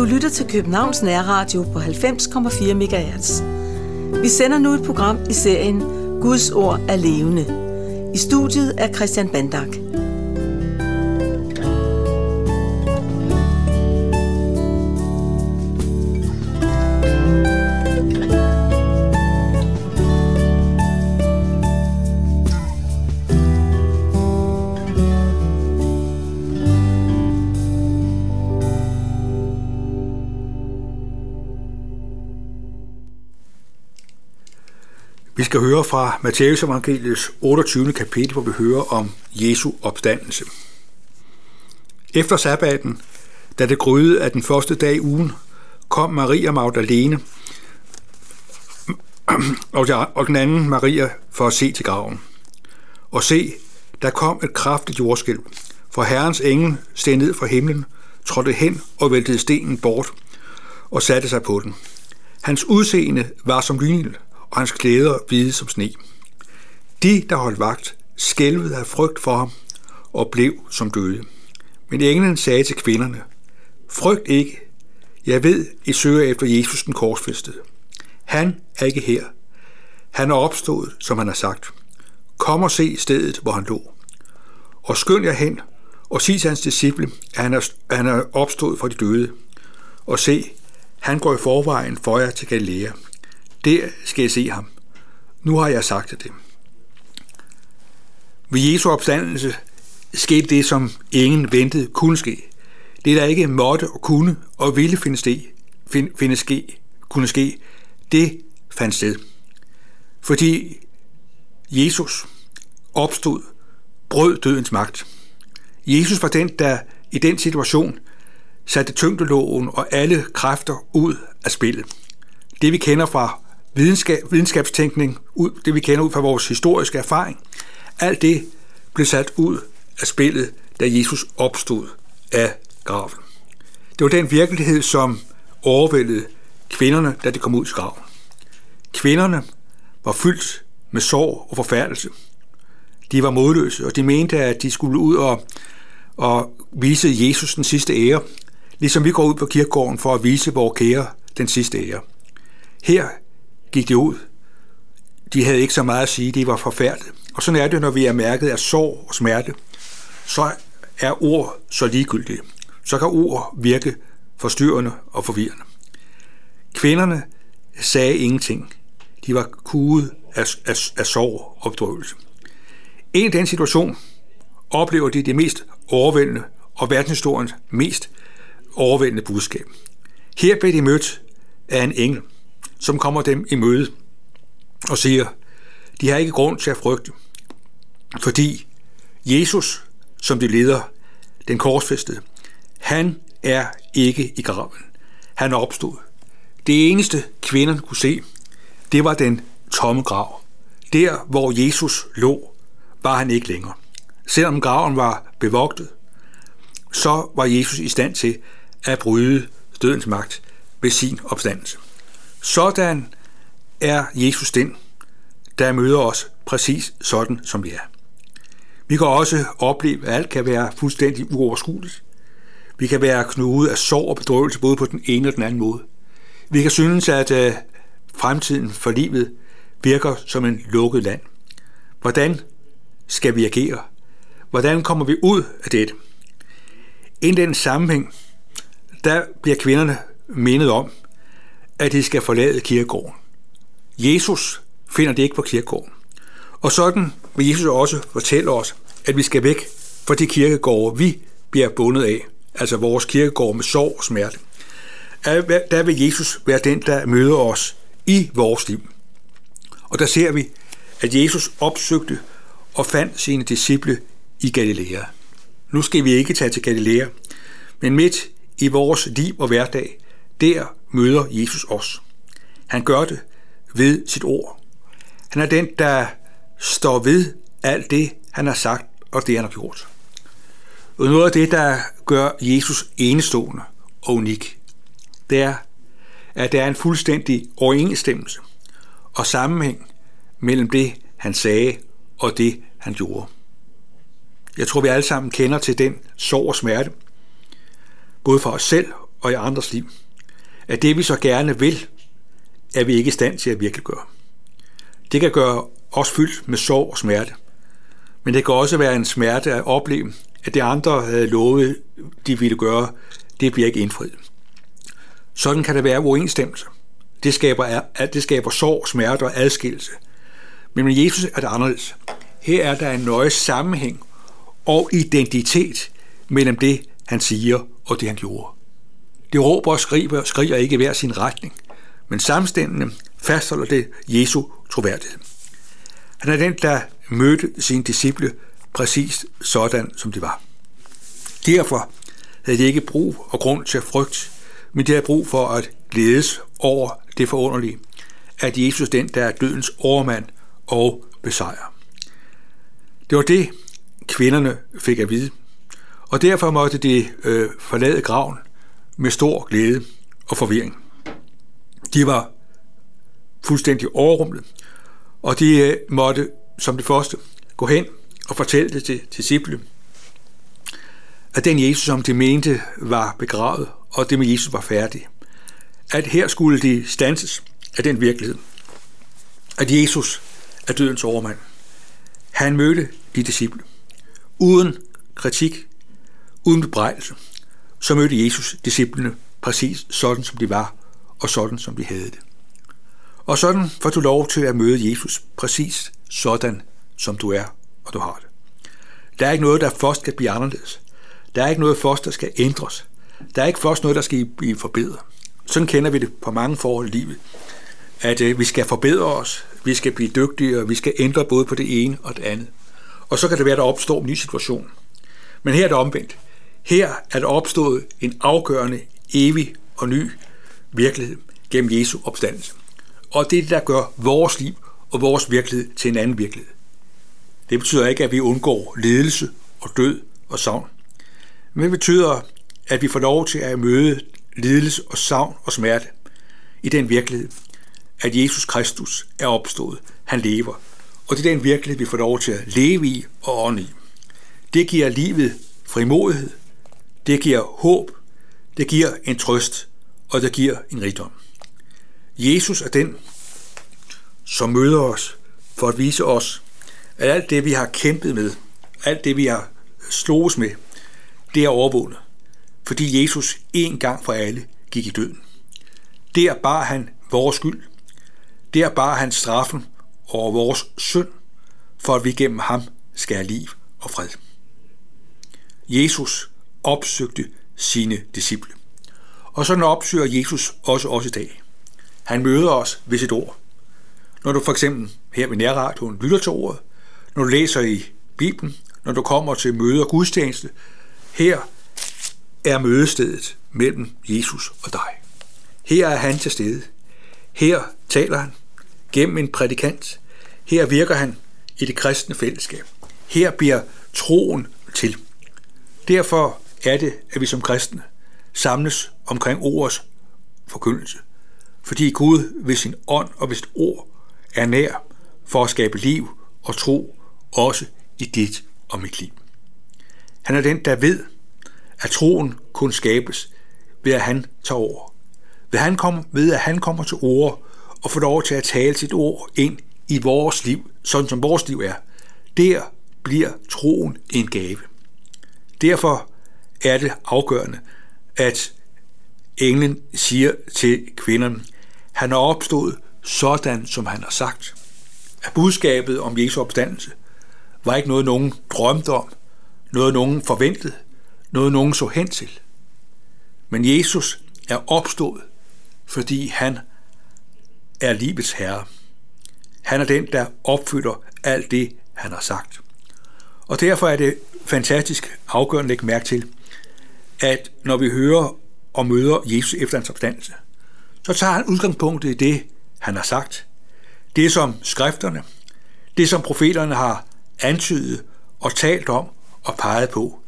Du lytter til Københavns Nærradio på 90,4 MHz. Vi sender nu et program i serien Guds ord er levende. I studiet er Christian Bandak. Skal høre fra Matteus evangeliets 28. kapitel, hvor vi hører om Jesu opstandelse. Efter sabbaten, da det gryede af den første dag i ugen, kom Maria Magdalene og den anden Maria for at se til graven. Og se, der kom et kraftigt jordskælv, for Herrens engel steg ned fra himlen, trådte hen og væltede stenen bort og satte sig på den. Hans udseende var som lynild, og hans klæder hvide som sne. De, der holdt vagt, skælvede af frygt for ham og blev som døde. Men englen sagde til kvinderne, Frygt ikke, jeg ved, I søger efter Jesus den korsfæstede. Han er ikke her. Han er opstået, som han har sagt. Kom og se stedet, hvor han lå. Og skynd jer hen og sig til hans disciple, at han er, at han er opstået fra de døde. Og se, han går i forvejen for jer til Galilea. Der skal I se ham. Nu har jeg sagt det. Ved Jesu opstandelse skete det, som ingen ventede kunne ske. Det, der ikke måtte og kunne og ville finde, ske, find, finde ske, kunne ske, det fandt sted. Fordi Jesus opstod, brød dødens magt. Jesus var den, der i den situation satte tyngdeloven og alle kræfter ud af spillet. Det vi kender fra videnskab, videnskabstænkning, ud, det vi kender ud fra vores historiske erfaring, alt det blev sat ud af spillet, da Jesus opstod af graven. Det var den virkelighed, som overvældede kvinderne, da de kom ud i graven. Kvinderne var fyldt med sorg og forfærdelse. De var modløse, og de mente, at de skulle ud og, og vise Jesus den sidste ære, ligesom vi går ud på kirkegården for at vise vores kære den sidste ære. Her gik de ud. De havde ikke så meget at sige, de var forfærdelige. Og sådan er det, når vi er mærket af sorg og smerte. Så er ord så ligegyldige. Så kan ord virke forstyrrende og forvirrende. Kvinderne sagde ingenting. De var kuget af, af, af sorg og bedrøvelse. I den situation oplever de det mest overvældende og verdenshistoriens mest overvældende budskab. Her blev de mødt af en engel, som kommer dem i møde og siger, de har ikke grund til at frygte, fordi Jesus, som de leder, den korsfæstede, han er ikke i graven. Han er opstået. Det eneste kvinderne kunne se, det var den tomme grav. Der, hvor Jesus lå, var han ikke længere. Selvom graven var bevogtet, så var Jesus i stand til at bryde dødens magt ved sin opstandelse. Sådan er Jesus den, der møder os præcis sådan, som vi er. Vi kan også opleve, at alt kan være fuldstændig uoverskueligt. Vi kan være knudet af sorg og bedrøvelse både på den ene og den anden måde. Vi kan synes, at øh, fremtiden for livet virker som en lukket land. Hvordan skal vi agere? Hvordan kommer vi ud af det? I den sammenhæng, der bliver kvinderne mindet om, at de skal forlade kirkegården. Jesus finder det ikke på kirkegården. Og sådan vil Jesus også fortælle os, at vi skal væk fra de kirkegårde, vi bliver bundet af, altså vores kirkegård med sorg og smerte. Der vil Jesus være den, der møder os i vores liv. Og der ser vi, at Jesus opsøgte og fandt sine disciple i Galilea. Nu skal vi ikke tage til Galilea, men midt i vores liv og hverdag, der møder Jesus os. Han gør det ved sit ord. Han er den, der står ved alt det, han har sagt og det, han har gjort. Og noget af det, der gør Jesus enestående og unik, det er, at der er en fuldstændig overensstemmelse og sammenhæng mellem det, han sagde og det, han gjorde. Jeg tror, vi alle sammen kender til den sorg og smerte, både for os selv og i andres liv, at det vi så gerne vil, er vi ikke i stand til at virkelig gøre. Det kan gøre os fyldt med sorg og smerte, men det kan også være en smerte at opleve, at det andre havde lovet, de ville gøre, det bliver ikke indfriet. Sådan kan der være uenstemmelse. Det skaber, det skaber sorg, smerte og adskillelse. Men med Jesus er det anderledes. Her er der en nøje sammenhæng og identitet mellem det, han siger og det, han gjorde. Det råber og skriger, skriger ikke hver sin retning, men samstemmende fastholder det Jesu troværdighed. Han er den, der mødte sine disciple præcis sådan, som de var. Derfor havde de ikke brug og grund til frygt, men de havde brug for at glædes over det forunderlige, at Jesus den, der er dødens overmand og besejrer. Det var det, kvinderne fik at vide, og derfor måtte de øh, forlade graven med stor glæde og forvirring. De var fuldstændig overrumlet, og de øh, måtte som det første gå hen og fortælle det til disciple, at den Jesus, som de mente var begravet, og det med Jesus var færdig, at her skulle de stanses af den virkelighed, at Jesus er dødens overmand. Han mødte de disciple. Uden kritik, uden bebrejdelse, så mødte Jesus disciplene præcis sådan, som de var, og sådan, som de havde det. Og sådan får du lov til at møde Jesus præcis sådan, som du er, og du har det. Der er ikke noget, der først skal blive anderledes. Der er ikke noget først, der skal ændres. Der er ikke først noget, der skal blive forbedret. Sådan kender vi det på mange forhold i livet. At øh, vi skal forbedre os, vi skal blive dygtigere, vi skal ændre både på det ene og det andet. Og så kan det være, at der opstår en ny situation. Men her er det omvendt. Her er der opstået en afgørende, evig og ny virkelighed gennem Jesu opstandelse. Og det er det, der gør vores liv og vores virkelighed til en anden virkelighed. Det betyder ikke, at vi undgår ledelse og død og savn. Men det betyder, at vi får lov til at møde lidelse og savn og smerte i den virkelighed, at Jesus Kristus er opstået. Han lever. Og det er den virkelighed, vi får lov til at leve i og ånde i. Det giver livet frimodighed, det giver håb, det giver en trøst, og det giver en rigdom. Jesus er den, som møder os for at vise os, at alt det, vi har kæmpet med, alt det, vi har slået med, det er overvundet, fordi Jesus en gang for alle gik i døden. Der bar han vores skyld. Der bar han straffen over vores synd, for at vi gennem ham skal have liv og fred. Jesus opsøgte sine disciple. Og sådan opsøger Jesus også os i dag. Han møder os ved sit ord. Når du for eksempel her ved nærradioen lytter til ordet, når du læser i Bibelen, når du kommer til møder og gudstjeneste, her er mødestedet mellem Jesus og dig. Her er han til stede. Her taler han gennem en prædikant. Her virker han i det kristne fællesskab. Her bliver troen til. Derfor er det, at vi som kristne samles omkring ordets forkyndelse. Fordi Gud ved sin ånd og ved sit ord er nær for at skabe liv og tro også i dit og mit liv. Han er den, der ved, at troen kun skabes ved, at han tager over. Ved, han kom, ved at han kommer til ord og får lov til at tale sit ord ind i vores liv, sådan som vores liv er. Der bliver troen en gave. Derfor er det afgørende, at englen siger til kvinderne, han er opstået sådan, som han har sagt. At budskabet om Jesu opstandelse var ikke noget, nogen drømte om, noget, nogen forventede, noget, nogen så hen til. Men Jesus er opstået, fordi han er livets herre. Han er den, der opfylder alt det, han har sagt. Og derfor er det fantastisk afgørende at lægge mærke til, at når vi hører og møder Jesus efter hans opstandelse, så tager han udgangspunkt i det, han har sagt. Det som skrifterne, det som profeterne har antydet og talt om og peget på,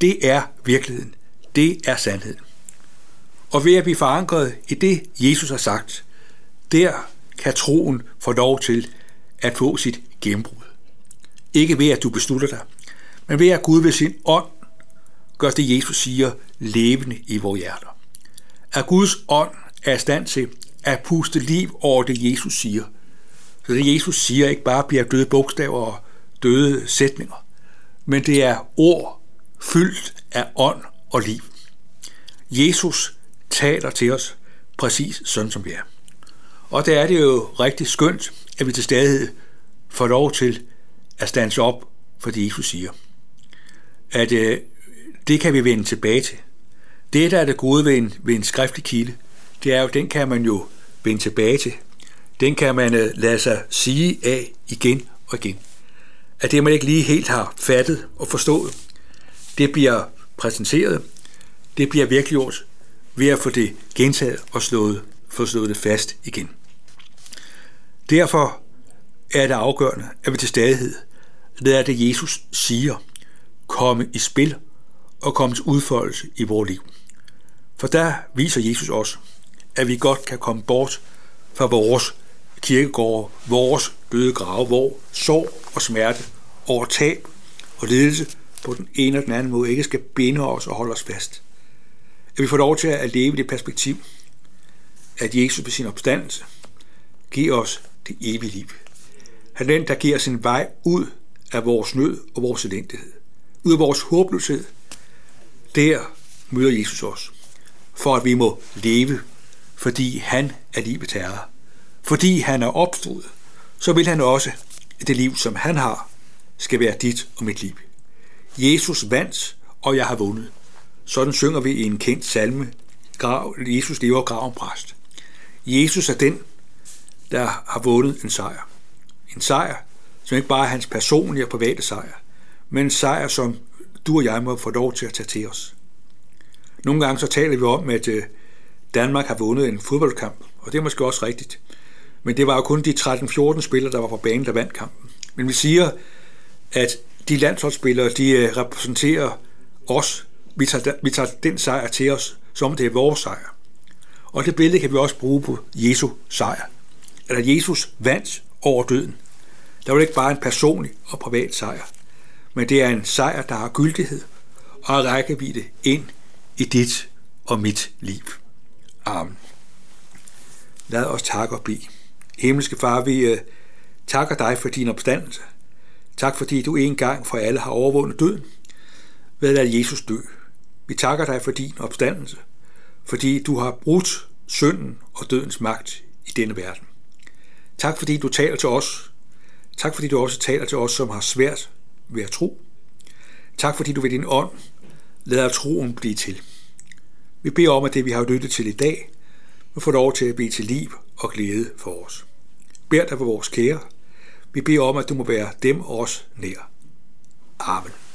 det er virkeligheden. Det er sandheden. Og ved at blive forankret i det, Jesus har sagt, der kan troen få lov til at få sit gennembrud. Ikke ved at du beslutter dig, men ved at Gud ved sin ånd gør det, Jesus siger, levende i vores hjerter. at Guds ånd er i stand til at puste liv over det, Jesus siger. Så det, Jesus siger, ikke bare bliver døde bogstaver og døde sætninger, men det er ord fyldt af ånd og liv. Jesus taler til os præcis sådan, som vi er. Og der er det jo rigtig skønt, at vi til stadighed får lov til at stands op for det, Jesus siger. At øh, det kan vi vende tilbage til. Det, der er det gode ved en, ved en skriftlig kilde, det er jo, den kan man jo vende tilbage til. Den kan man øh, lade sig sige af igen og igen. At det, man ikke lige helt har fattet og forstået, det bliver præsenteret, det bliver virkeliggjort ved at få det gentaget og slået, få slået det fast igen. Derfor er det afgørende, at vi til stadighed lader det, Jesus siger, komme i spil og komme til udfoldelse i vores liv. For der viser Jesus os, at vi godt kan komme bort fra vores kirkegård, vores døde grave, hvor sorg og smerte over tab og lidelse på den ene og den anden måde ikke skal binde os og holde os fast. At vi får lov til at leve i det perspektiv, at Jesus ved sin opstandelse giver os det evige liv. Han er den, der giver sin vej ud af vores nød og vores elendighed. Ud af vores håbløshed. Der møder Jesus os. For at vi må leve, fordi han er livet herre. Fordi han er opstået, så vil han også, at det liv, som han har, skal være dit og mit liv. Jesus vandt, og jeg har vundet. Sådan synger vi i en kendt salme. Grav, Jesus lever graven præst. Jesus er den, der har vundet en sejr. En sejr, som ikke bare er hans personlige og private sejr, men en sejr, som du og jeg må få lov til at tage til os. Nogle gange så taler vi om, at øh, Danmark har vundet en fodboldkamp, og det er måske også rigtigt. Men det var jo kun de 13-14 spillere, der var på banen, der vandt kampen. Men vi siger, at de landsholdsspillere, de øh, repræsenterer os. Vi tager, vi tager den sejr til os, som det er vores sejr. Og det billede kan vi også bruge på Jesu sejr. Eller Jesus vandt over døden. Der var det ikke bare en personlig og privat sejr, men det er en sejr, der har gyldighed og rækkevidde ind i dit og mit liv. Amen. Lad os takke og bede. Himmelske Far, vi øh, takker dig for din opstandelse. Tak fordi du en gang for alle har overvundet døden ved at lade Jesus dø. Vi takker dig for din opstandelse, fordi du har brudt synden og dødens magt i denne verden. Tak fordi du taler til os. Tak fordi du også taler til os, som har svært ved at tro. Tak fordi du ved din ånd lader troen blive til. Vi beder om, at det vi har lyttet til i dag, må få lov til at blive til liv og glæde for os. Bær dig for vores kære. Vi beder om, at du må være dem os nær. Amen.